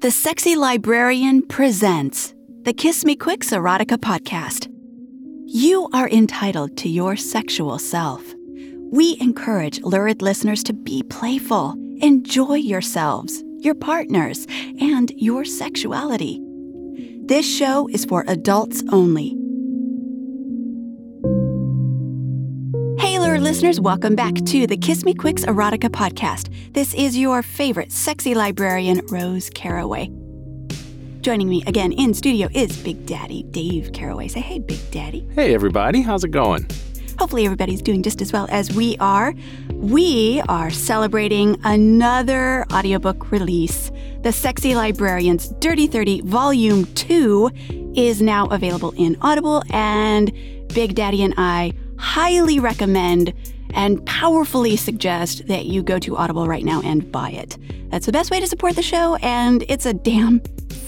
The Sexy Librarian presents the Kiss Me Quicks Erotica podcast. You are entitled to your sexual self. We encourage lurid listeners to be playful, enjoy yourselves, your partners, and your sexuality. This show is for adults only. Listeners, welcome back to the Kiss Me Quicks Erotica podcast. This is your favorite sexy librarian, Rose Caraway. Joining me again in studio is Big Daddy Dave Caraway. Say hey, Big Daddy. Hey, everybody, how's it going? Hopefully, everybody's doing just as well as we are. We are celebrating another audiobook release. The Sexy Librarians Dirty 30 Volume 2 is now available in Audible, and Big Daddy and I highly recommend and powerfully suggest that you go to Audible right now and buy it. That's the best way to support the show, and it's a damn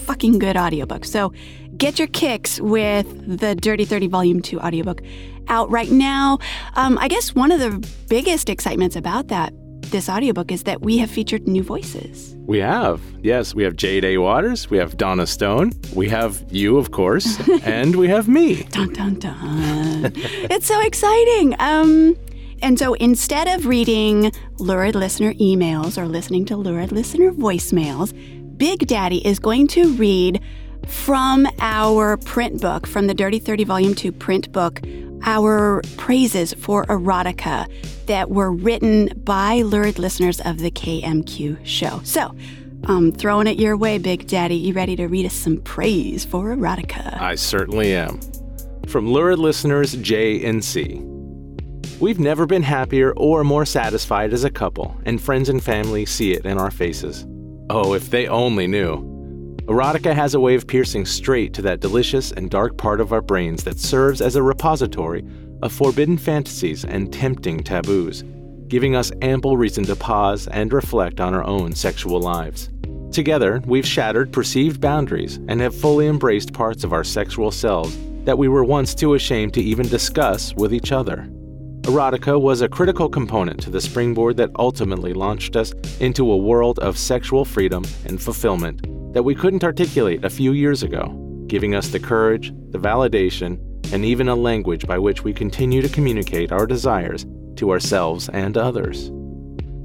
fucking good audiobook. So get your kicks with the Dirty 30 Volume 2 audiobook out right now. Um, I guess one of the biggest excitements about that this audiobook is that we have featured new voices. We have. Yes, we have Jade A. Waters, we have Donna Stone, we have you, of course, and we have me. Dun dun dun. it's so exciting. Um, and so instead of reading lurid listener emails or listening to lurid listener voicemails, Big Daddy is going to read from our print book, from the Dirty 30 Volume 2 print book, our praises for erotica that were written by lurid listeners of the KMQ show. So, I'm throwing it your way, Big Daddy. You ready to read us some praise for erotica? I certainly am. From lurid listeners J and C. We've never been happier or more satisfied as a couple, and friends and family see it in our faces. Oh, if they only knew. Erotica has a way of piercing straight to that delicious and dark part of our brains that serves as a repository of forbidden fantasies and tempting taboos, giving us ample reason to pause and reflect on our own sexual lives. Together, we've shattered perceived boundaries and have fully embraced parts of our sexual selves that we were once too ashamed to even discuss with each other. Erotica was a critical component to the springboard that ultimately launched us into a world of sexual freedom and fulfillment that we couldn't articulate a few years ago, giving us the courage, the validation, and even a language by which we continue to communicate our desires to ourselves and others.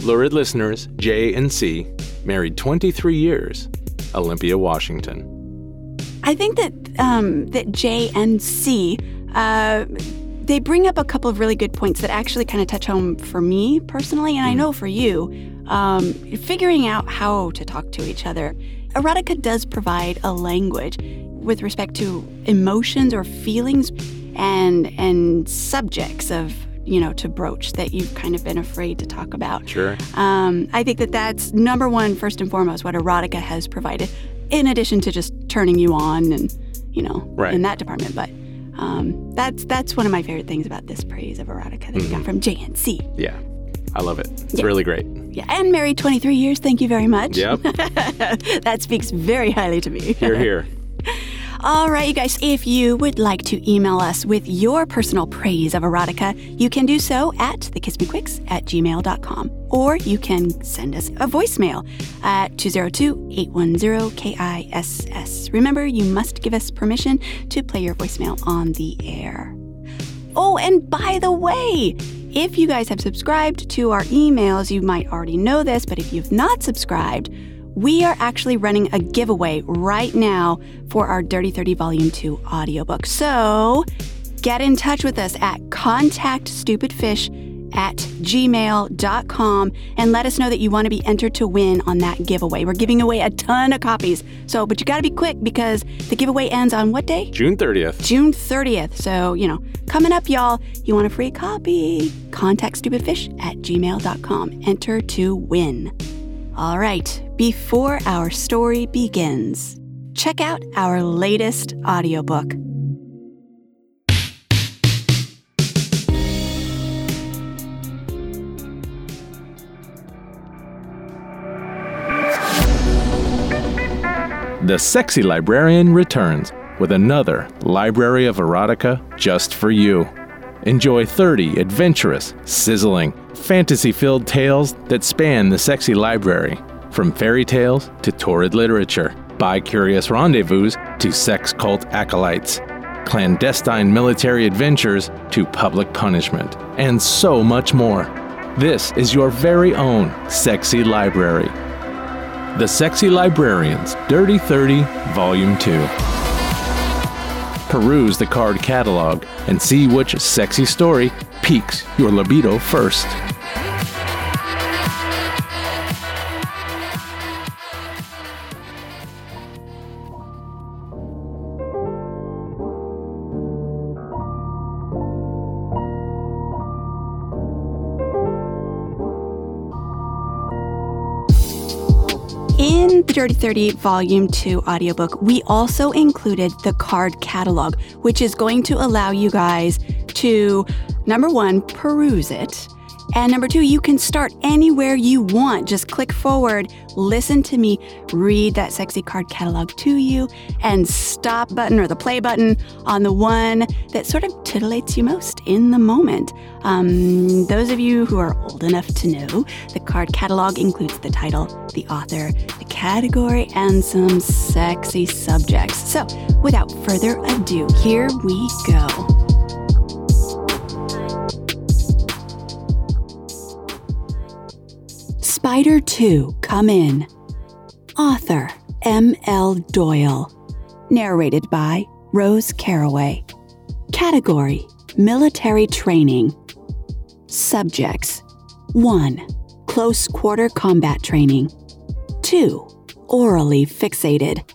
Lurid listeners J and C, married 23 years, Olympia, Washington. I think that um, that J and C uh, they bring up a couple of really good points that actually kind of touch home for me personally, and I know for you. Um, figuring out how to talk to each other. Erotica does provide a language with respect to emotions or feelings and and subjects of you know to broach that you've kind of been afraid to talk about. Sure. Um, I think that that's number one, first and foremost, what erotica has provided, in addition to just turning you on and you know Right. in that department. But um, that's that's one of my favorite things about this praise of erotica that we got from JNC. Yeah, I love it. It's Yeah. really great. Yeah, and married 23 years. Thank you very much. Yep, that speaks very highly to me. You're here. All right, you guys, if you would like to email us with your personal praise of erotica, you can do so at thekissmequicks at gmail.com. Or you can send us a voicemail at 202-810-KISS. Remember, you must give us permission to play your voicemail on the air. Oh, and by the way, if you guys have subscribed to our emails, you might already know this, but if you've not subscribed, we are actually running a giveaway right now for our Dirty 30 Volume 2 audiobook. So get in touch with us at contactstupidfish at gmail.com and let us know that you want to be entered to win on that giveaway. We're giving away a ton of copies. So, but you got to be quick because the giveaway ends on what day? June 30th. June 30th. So, you know, coming up, y'all, you want a free copy? Contact stupidfish at gmail.com. Enter to win. All right, before our story begins, check out our latest audiobook. The Sexy Librarian returns with another Library of Erotica just for you. Enjoy 30 adventurous, sizzling, fantasy filled tales that span the sexy library From fairy tales to torrid literature, bi curious rendezvous to sex cult acolytes, clandestine military adventures to public punishment, and so much more. This is your very own Sexy Library. The Sexy Librarians, Dirty 30, Volume 2. Peruse the card catalog and see which sexy story piques your libido first. Dirty 30 Volume 2 audiobook, we also included the card catalog, which is going to allow you guys to, number one, peruse it. And number two, you can start anywhere you want. Just click forward, listen to me read that sexy card catalog to you, and stop button or the play button on the one that sort of titillates you most in the moment. Um, those of you who are old enough to know, the card catalog includes the title, the author, the category, and some sexy subjects. So, without further ado, here we go. Spider 2 Come In. Author M. L. Doyle. Narrated by Rose Caraway. Category Military Training. Subjects 1. Close quarter combat training. 2. Orally fixated.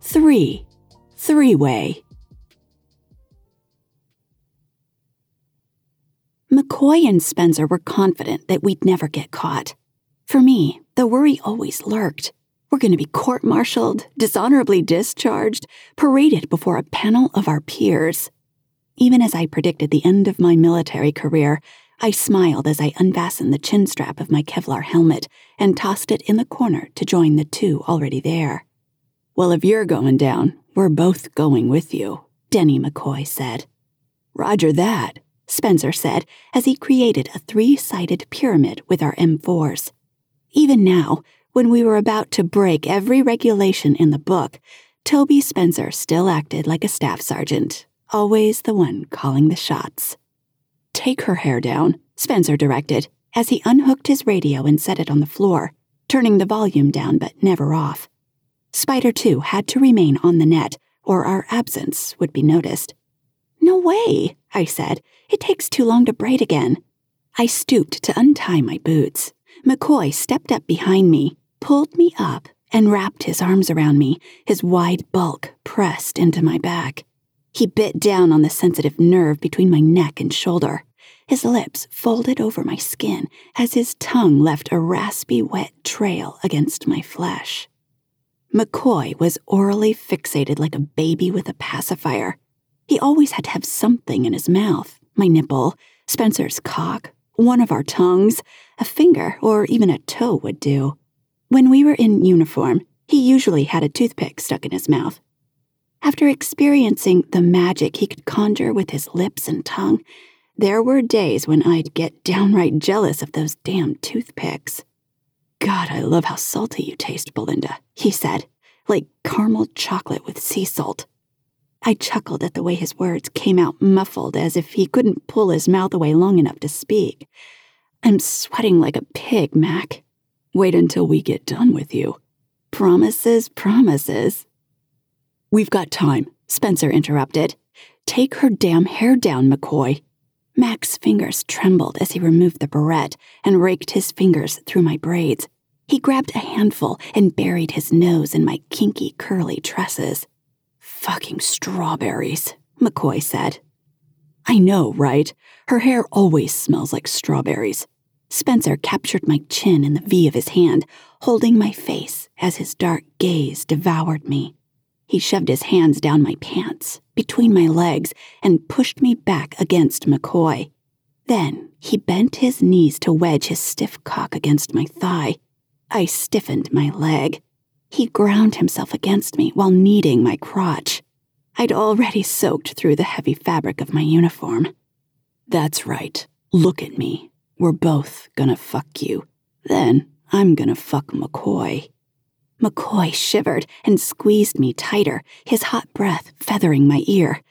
3. Three way. McCoy and Spencer were confident that we'd never get caught. For me, the worry always lurked. We're going to be court martialed, dishonorably discharged, paraded before a panel of our peers. Even as I predicted the end of my military career, I smiled as I unfastened the chin strap of my Kevlar helmet and tossed it in the corner to join the two already there. Well, if you're going down, we're both going with you, Denny McCoy said. Roger that, Spencer said as he created a three sided pyramid with our M4s. Even now, when we were about to break every regulation in the book, Toby Spencer still acted like a staff sergeant, always the one calling the shots. Take her hair down, Spencer directed, as he unhooked his radio and set it on the floor, turning the volume down but never off. Spider 2 had to remain on the net, or our absence would be noticed. No way, I said. It takes too long to braid again. I stooped to untie my boots. McCoy stepped up behind me, pulled me up, and wrapped his arms around me, his wide bulk pressed into my back. He bit down on the sensitive nerve between my neck and shoulder. His lips folded over my skin as his tongue left a raspy, wet trail against my flesh. McCoy was orally fixated like a baby with a pacifier. He always had to have something in his mouth my nipple, Spencer's cock, one of our tongues, a finger, or even a toe would do. When we were in uniform, he usually had a toothpick stuck in his mouth. After experiencing the magic he could conjure with his lips and tongue, there were days when I'd get downright jealous of those damn toothpicks. God, I love how salty you taste, Belinda, he said, like caramel chocolate with sea salt. I chuckled at the way his words came out muffled as if he couldn't pull his mouth away long enough to speak. I'm sweating like a pig, Mac. Wait until we get done with you. Promises, promises. We've got time, Spencer interrupted. Take her damn hair down, McCoy. Mac's fingers trembled as he removed the barrette and raked his fingers through my braids. He grabbed a handful and buried his nose in my kinky, curly tresses. Fucking strawberries, McCoy said. I know, right? Her hair always smells like strawberries. Spencer captured my chin in the V of his hand, holding my face as his dark gaze devoured me. He shoved his hands down my pants, between my legs, and pushed me back against McCoy. Then he bent his knees to wedge his stiff cock against my thigh. I stiffened my leg. He ground himself against me while kneading my crotch. I'd already soaked through the heavy fabric of my uniform. That's right. Look at me. We're both gonna fuck you. Then I'm gonna fuck McCoy. McCoy shivered and squeezed me tighter, his hot breath feathering my ear.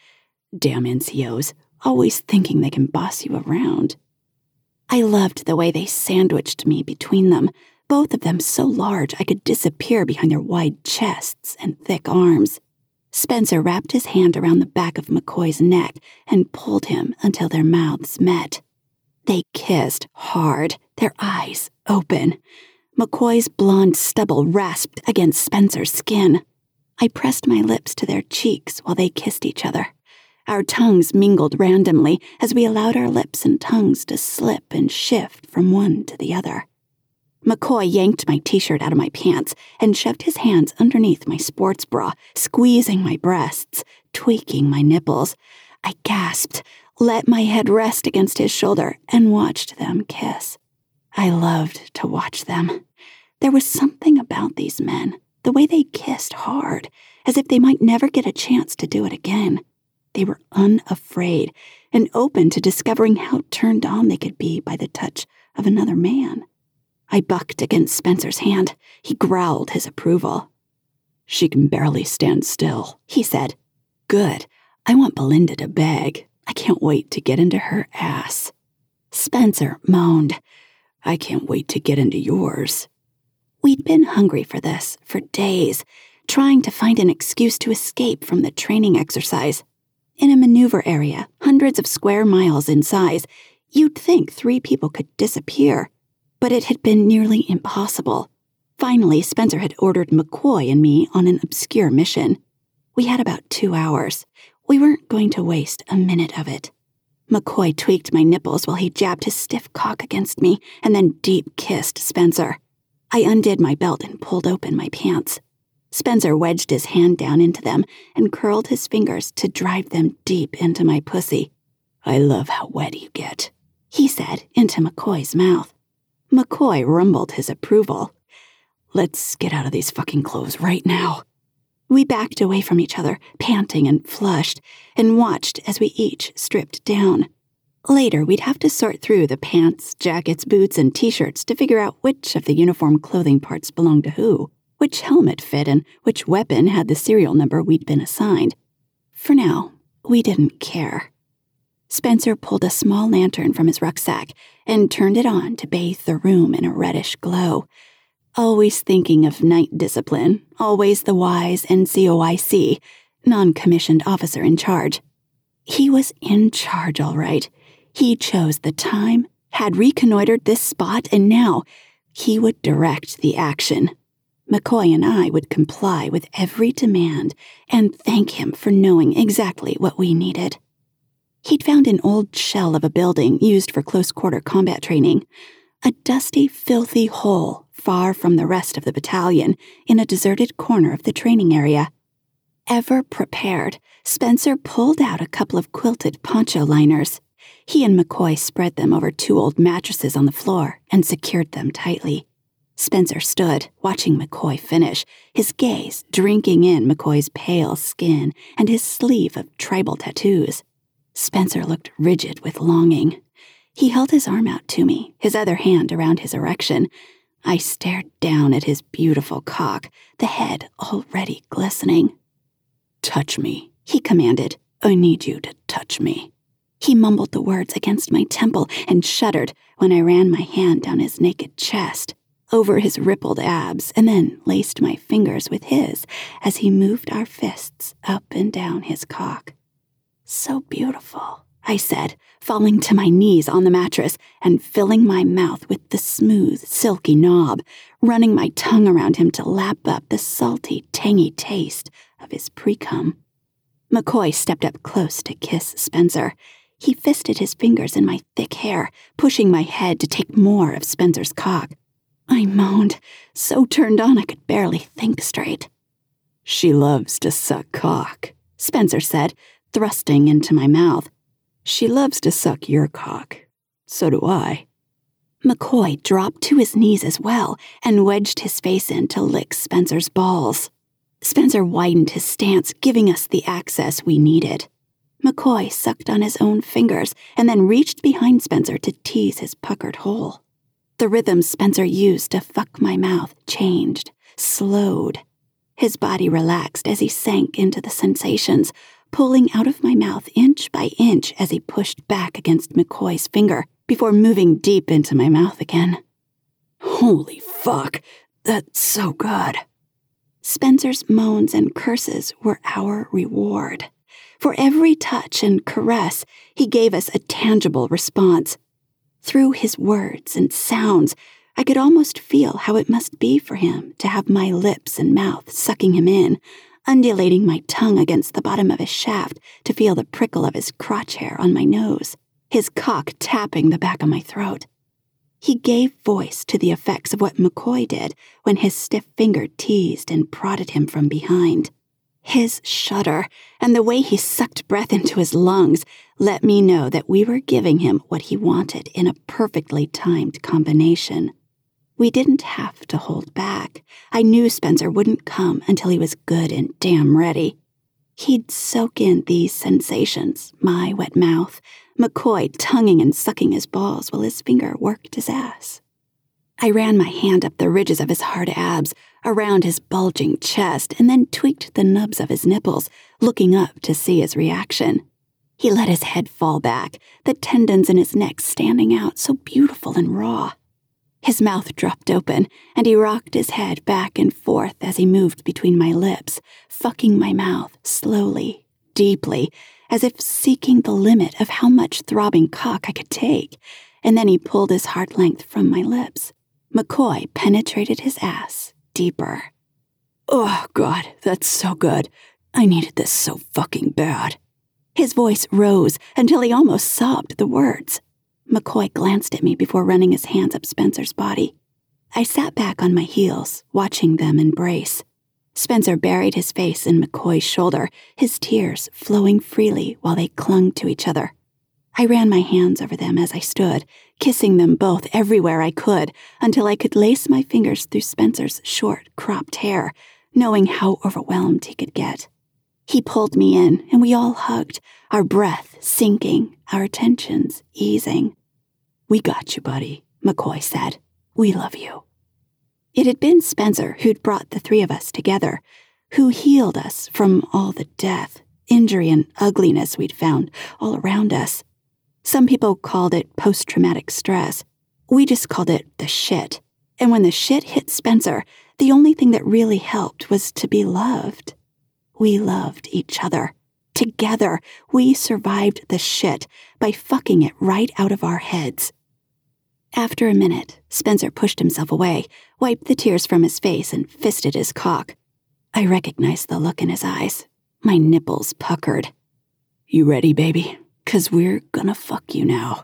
Damn NCOs, always thinking they can boss you around. I loved the way they sandwiched me between them, both of them so large I could disappear behind their wide chests and thick arms. Spencer wrapped his hand around the back of McCoy's neck and pulled him until their mouths met. They kissed hard, their eyes open. McCoy's blonde stubble rasped against Spencer's skin. I pressed my lips to their cheeks while they kissed each other. Our tongues mingled randomly as we allowed our lips and tongues to slip and shift from one to the other. McCoy yanked my t shirt out of my pants and shoved his hands underneath my sports bra, squeezing my breasts, tweaking my nipples. I gasped, let my head rest against his shoulder, and watched them kiss. I loved to watch them. There was something about these men, the way they kissed hard, as if they might never get a chance to do it again. They were unafraid and open to discovering how turned on they could be by the touch of another man. I bucked against Spencer's hand. He growled his approval. She can barely stand still, he said. Good. I want Belinda to beg. I can't wait to get into her ass. Spencer moaned. I can't wait to get into yours. We'd been hungry for this for days, trying to find an excuse to escape from the training exercise. In a maneuver area, hundreds of square miles in size, you'd think three people could disappear but it had been nearly impossible. Finally, Spencer had ordered McCoy and me on an obscure mission. We had about two hours. We weren't going to waste a minute of it. McCoy tweaked my nipples while he jabbed his stiff cock against me and then deep kissed Spencer. I undid my belt and pulled open my pants. Spencer wedged his hand down into them and curled his fingers to drive them deep into my pussy. I love how wet you get, he said into McCoy's mouth. McCoy rumbled his approval. Let's get out of these fucking clothes right now. We backed away from each other, panting and flushed, and watched as we each stripped down. Later, we'd have to sort through the pants, jackets, boots, and t shirts to figure out which of the uniform clothing parts belonged to who, which helmet fit, and which weapon had the serial number we'd been assigned. For now, we didn't care. Spencer pulled a small lantern from his rucksack and turned it on to bathe the room in a reddish glow. Always thinking of night discipline, always the wise NCOIC, non commissioned officer in charge. He was in charge, all right. He chose the time, had reconnoitered this spot, and now he would direct the action. McCoy and I would comply with every demand and thank him for knowing exactly what we needed. He'd found an old shell of a building used for close quarter combat training, a dusty, filthy hole far from the rest of the battalion in a deserted corner of the training area. Ever prepared, Spencer pulled out a couple of quilted poncho liners. He and McCoy spread them over two old mattresses on the floor and secured them tightly. Spencer stood, watching McCoy finish, his gaze drinking in McCoy's pale skin and his sleeve of tribal tattoos. Spencer looked rigid with longing. He held his arm out to me, his other hand around his erection. I stared down at his beautiful cock, the head already glistening. Touch me, he commanded. I need you to touch me. He mumbled the words against my temple and shuddered when I ran my hand down his naked chest, over his rippled abs, and then laced my fingers with his as he moved our fists up and down his cock. So beautiful, I said, falling to my knees on the mattress and filling my mouth with the smooth, silky knob, running my tongue around him to lap up the salty, tangy taste of his precum. McCoy stepped up close to kiss Spencer. He fisted his fingers in my thick hair, pushing my head to take more of Spencer's cock. I moaned, so turned on I could barely think straight. She loves to suck cock, Spencer said, thrusting into my mouth. She loves to suck your cock. So do I. McCoy dropped to his knees as well and wedged his face in to lick Spencer's balls. Spencer widened his stance, giving us the access we needed. McCoy sucked on his own fingers and then reached behind Spencer to tease his puckered hole. The rhythm Spencer used to fuck my mouth changed, slowed. His body relaxed as he sank into the sensations, pulling out of my mouth inch by inch as he pushed back against McCoy's finger before moving deep into my mouth again. Holy fuck, that's so good. Spencer's moans and curses were our reward. For every touch and caress, he gave us a tangible response. Through his words and sounds, I could almost feel how it must be for him to have my lips and mouth sucking him in, undulating my tongue against the bottom of his shaft to feel the prickle of his crotch hair on my nose, his cock tapping the back of my throat. He gave voice to the effects of what McCoy did when his stiff finger teased and prodded him from behind. His shudder and the way he sucked breath into his lungs let me know that we were giving him what he wanted in a perfectly timed combination. We didn't have to hold back. I knew Spencer wouldn't come until he was good and damn ready. He'd soak in these sensations my wet mouth, McCoy tonguing and sucking his balls while his finger worked his ass. I ran my hand up the ridges of his hard abs, around his bulging chest, and then tweaked the nubs of his nipples, looking up to see his reaction. He let his head fall back, the tendons in his neck standing out so beautiful and raw. His mouth dropped open, and he rocked his head back and forth as he moved between my lips, fucking my mouth slowly, deeply, as if seeking the limit of how much throbbing cock I could take, and then he pulled his heart length from my lips. McCoy penetrated his ass deeper. Oh, God, that's so good. I needed this so fucking bad. His voice rose until he almost sobbed the words. McCoy glanced at me before running his hands up Spencer's body. I sat back on my heels, watching them embrace. Spencer buried his face in McCoy's shoulder, his tears flowing freely while they clung to each other. I ran my hands over them as I stood, kissing them both everywhere I could until I could lace my fingers through Spencer's short, cropped hair, knowing how overwhelmed he could get. He pulled me in, and we all hugged, our breath syncing, our tensions easing. We got you, buddy, McCoy said. We love you. It had been Spencer who'd brought the three of us together, who healed us from all the death, injury, and ugliness we'd found all around us. Some people called it post traumatic stress. We just called it the shit. And when the shit hit Spencer, the only thing that really helped was to be loved. We loved each other. Together, we survived the shit by fucking it right out of our heads. After a minute, Spencer pushed himself away, wiped the tears from his face, and fisted his cock. I recognized the look in his eyes. My nipples puckered. You ready, baby? Cause we're gonna fuck you now.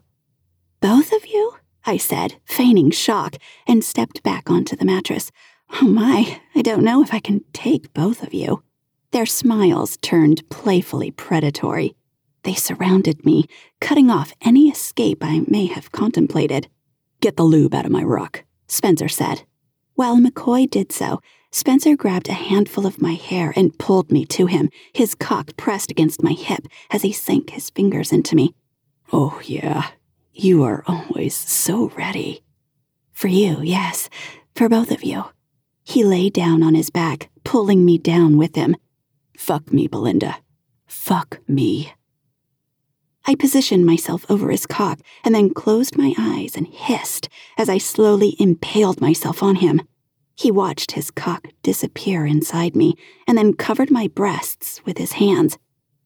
Both of you? I said, feigning shock, and stepped back onto the mattress. Oh my, I don't know if I can take both of you. Their smiles turned playfully predatory. They surrounded me, cutting off any escape I may have contemplated. Get the lube out of my ruck, Spencer said. While McCoy did so, Spencer grabbed a handful of my hair and pulled me to him, his cock pressed against my hip as he sank his fingers into me. Oh, yeah, you are always so ready. For you, yes, for both of you. He lay down on his back, pulling me down with him. Fuck me, Belinda. Fuck me. I positioned myself over his cock and then closed my eyes and hissed as I slowly impaled myself on him. He watched his cock disappear inside me and then covered my breasts with his hands.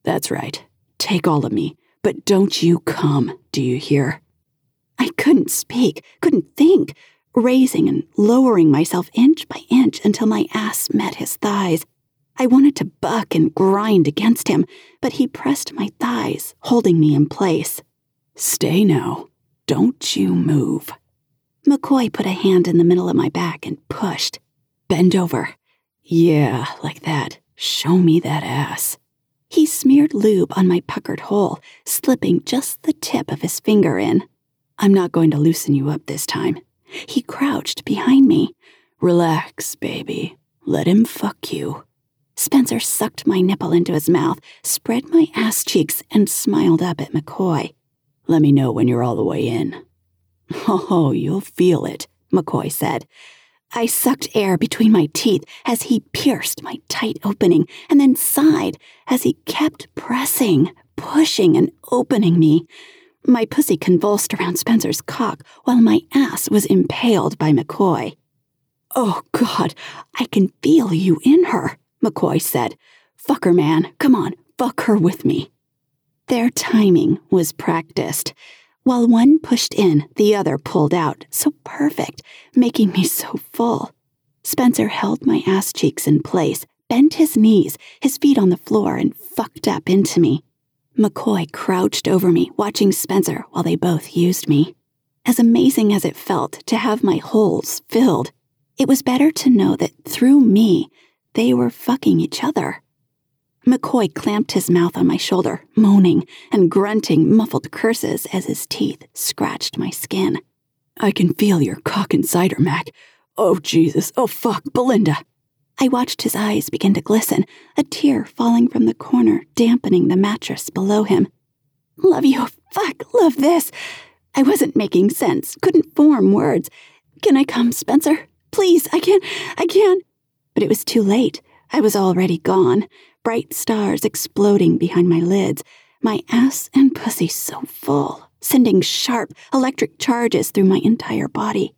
That's right. Take all of me, but don't you come, do you hear? I couldn't speak, couldn't think, raising and lowering myself inch by inch until my ass met his thighs. I wanted to buck and grind against him, but he pressed my thighs, holding me in place. Stay now. Don't you move. McCoy put a hand in the middle of my back and pushed. Bend over. Yeah, like that. Show me that ass. He smeared lube on my puckered hole, slipping just the tip of his finger in. I'm not going to loosen you up this time. He crouched behind me. Relax, baby. Let him fuck you. Spencer sucked my nipple into his mouth, spread my ass cheeks, and smiled up at McCoy. Let me know when you're all the way in. Oh, you'll feel it, McCoy said. I sucked air between my teeth as he pierced my tight opening and then sighed as he kept pressing, pushing, and opening me. My pussy convulsed around Spencer's cock while my ass was impaled by McCoy. Oh, God, I can feel you in her, McCoy said. Fuck her, man. Come on, fuck her with me. Their timing was practiced. While one pushed in, the other pulled out, so perfect, making me so full. Spencer held my ass cheeks in place, bent his knees, his feet on the floor, and fucked up into me. McCoy crouched over me, watching Spencer while they both used me. As amazing as it felt to have my holes filled, it was better to know that through me, they were fucking each other. McCoy clamped his mouth on my shoulder, moaning and grunting muffled curses as his teeth scratched my skin. I can feel your cock inside her, Mac. Oh, Jesus. Oh, fuck, Belinda. I watched his eyes begin to glisten, a tear falling from the corner, dampening the mattress below him. Love you. Fuck, love this. I wasn't making sense, couldn't form words. Can I come, Spencer? Please, I can't, I can't. But it was too late. I was already gone bright stars exploding behind my lids, my ass and pussy so full, sending sharp electric charges through my entire body.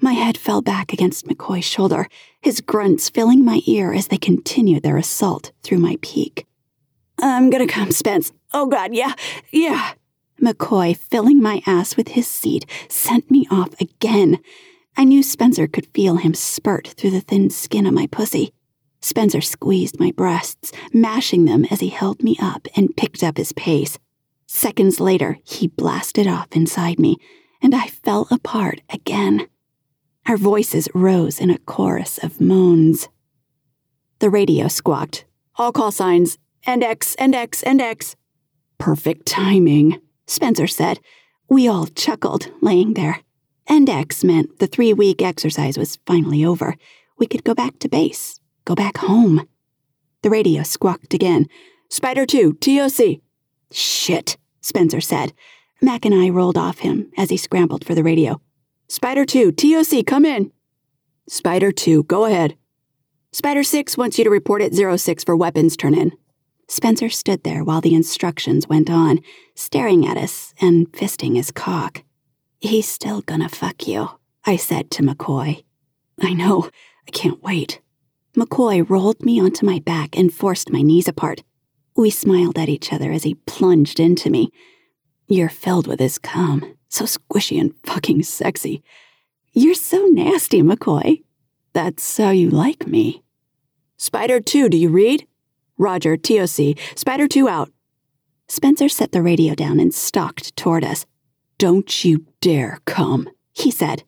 My head fell back against McCoy's shoulder, his grunts filling my ear as they continued their assault through my peak. I'm gonna come, Spence. Oh god, yeah, yeah. McCoy, filling my ass with his seed, sent me off again. I knew Spencer could feel him spurt through the thin skin of my pussy. Spencer squeezed my breasts, mashing them as he held me up and picked up his pace. Seconds later, he blasted off inside me, and I fell apart again. Our voices rose in a chorus of moans. The radio squawked. All call signs. And X, and X, and X. Perfect timing, Spencer said. We all chuckled, laying there. And X meant the three week exercise was finally over. We could go back to base, Go back home. The radio squawked again. Spider 2, TOC. Shit, Spencer said. Mac and I rolled off him as he scrambled for the radio. Spider 2, TOC, come in. Spider 2, go ahead. Spider 6 wants you to report at 06 for weapons turn in. Spencer stood there while the instructions went on, staring at us and fisting his cock. He's still gonna fuck you, I said to McCoy. I know. I can't wait. McCoy rolled me onto my back and forced my knees apart. We smiled at each other as he plunged into me. You're filled with his cum, so squishy and fucking sexy. You're so nasty, McCoy. That's how you like me. Spider 2, do you read? Roger, TOC. Spider 2 out. Spencer set the radio down and stalked toward us. Don't you dare come, he said.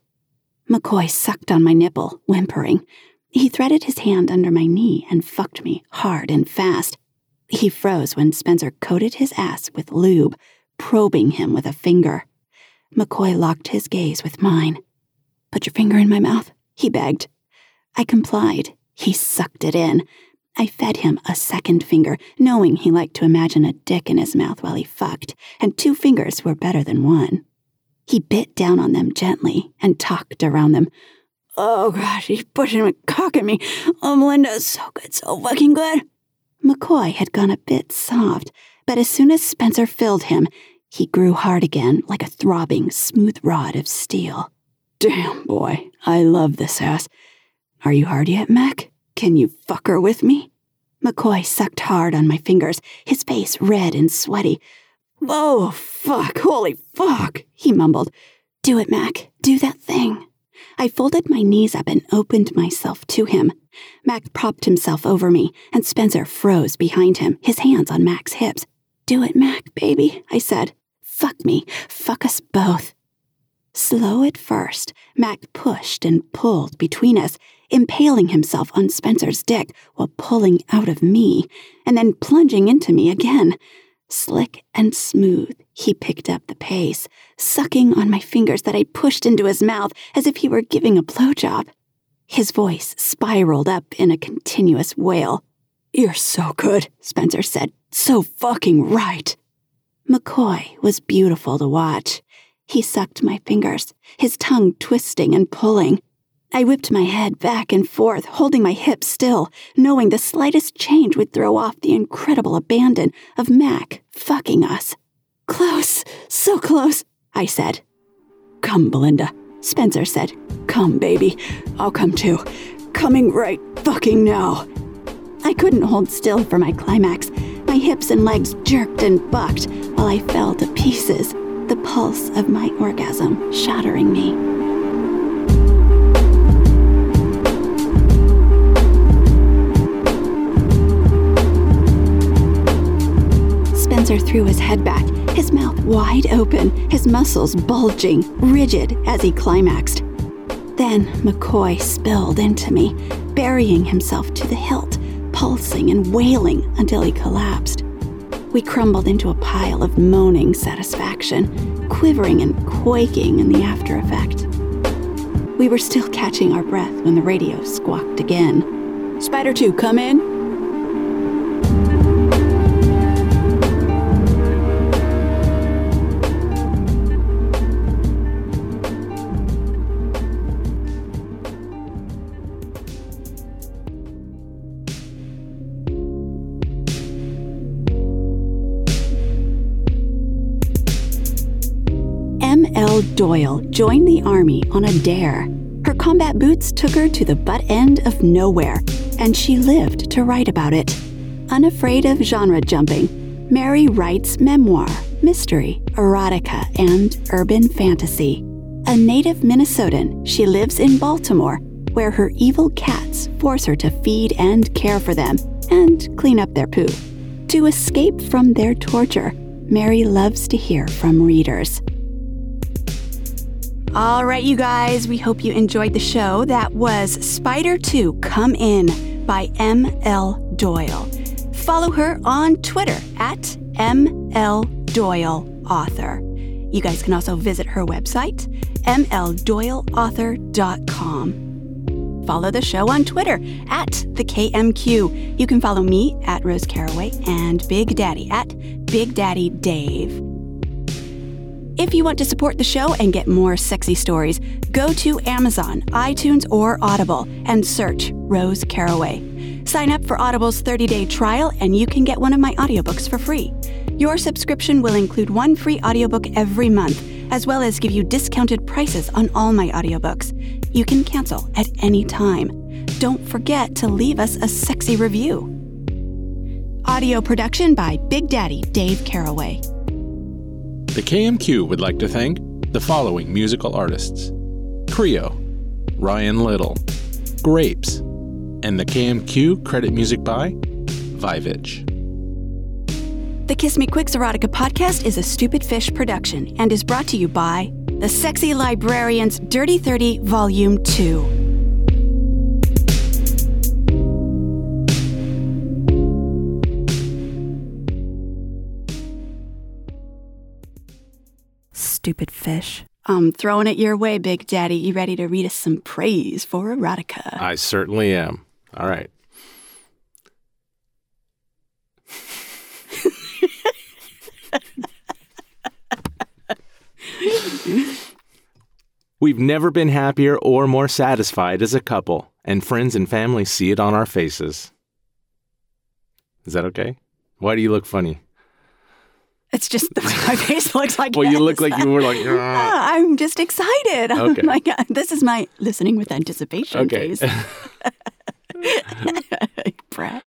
McCoy sucked on my nipple, whimpering. He threaded his hand under my knee and fucked me hard and fast. He froze when Spencer coated his ass with lube, probing him with a finger. McCoy locked his gaze with mine. Put your finger in my mouth, he begged. I complied. He sucked it in. I fed him a second finger, knowing he liked to imagine a dick in his mouth while he fucked, and two fingers were better than one. He bit down on them gently and talked around them, Oh gosh, he's pushing my cock at me. Oh, Melinda, so good, so fucking good. McCoy had gone a bit soft, but as soon as Spencer filled him, he grew hard again like a throbbing, smooth rod of steel. Damn, boy, I love this ass. Are you hard yet, Mac? Can you fuck her with me? McCoy sucked hard on my fingers, his face red and sweaty. Oh, fuck, holy fuck, he mumbled. Do it, Mac. Do that thing. I folded my knees up and opened myself to him. Mac propped himself over me, and Spencer froze behind him, his hands on Mac's hips. Do it, Mac, baby, I said. Fuck me. Fuck us both. Slow at first, Mac pushed and pulled between us, impaling himself on Spencer's dick while pulling out of me, and then plunging into me again. Slick and smooth, he picked up the pace, sucking on my fingers that I pushed into his mouth as if he were giving a blowjob. His voice spiraled up in a continuous wail. You're so good, Spencer said. So fucking right. McCoy was beautiful to watch. He sucked my fingers, his tongue twisting and pulling. I whipped my head back and forth, holding my hips still, knowing the slightest change would throw off the incredible abandon of Mac fucking us. Close, so close, I said. Come, Belinda, Spencer said. Come, baby. I'll come too. Coming right fucking now. I couldn't hold still for my climax. My hips and legs jerked and bucked while I fell to pieces, the pulse of my orgasm shattering me. Spencer threw his head back, his mouth wide open, his muscles bulging, rigid as he climaxed. Then McCoy spilled into me, burying himself to the hilt, pulsing and wailing until he collapsed. We crumbled into a pile of moaning satisfaction, quivering and quaking in the after effect. We were still catching our breath when the radio squawked again. Spider 2, come in. M.L. Doyle joined the Army on a dare. Her combat boots took her to the butt end of nowhere, and she lived to write about it. Unafraid of genre jumping, Mary writes memoir, mystery, erotica, and urban fantasy. A native Minnesotan, she lives in Baltimore, where her evil cats force her to feed and care for them and clean up their poo. To escape from their torture, Mary loves to hear from readers. All right, you guys, we hope you enjoyed the show. That was Spider 2 Come In by M.L. Doyle. Follow her on Twitter at M.L. Doyle Author. You guys can also visit her website, mldoyleauthor.com. Follow the show on Twitter at the KMQ. You can follow me at Rose Caraway and Big Daddy at Big Daddy Dave. If you want to support the show and get more sexy stories, go to Amazon, iTunes, or Audible and search Rose Caraway. Sign up for Audible's 30 day trial and you can get one of my audiobooks for free. Your subscription will include one free audiobook every month, as well as give you discounted prices on all my audiobooks. You can cancel at any time. Don't forget to leave us a sexy review. Audio production by Big Daddy Dave Caraway. The KMQ would like to thank the following musical artists Creo, Ryan Little, Grapes, and the KMQ credit music by Vyvch. The Kiss Me Quicks Erotica podcast is a Stupid Fish production and is brought to you by The Sexy Librarians Dirty 30 Volume 2. Stupid fish. I'm throwing it your way, Big Daddy. You ready to read us some praise for erotica? I certainly am. All right. We've never been happier or more satisfied as a couple, and friends and family see it on our faces. Is that okay? Why do you look funny? It's just the way my face looks like. well, you look like you were like. Ah, I'm just excited. Okay. Oh my God. This is my listening with anticipation okay. face. Brat.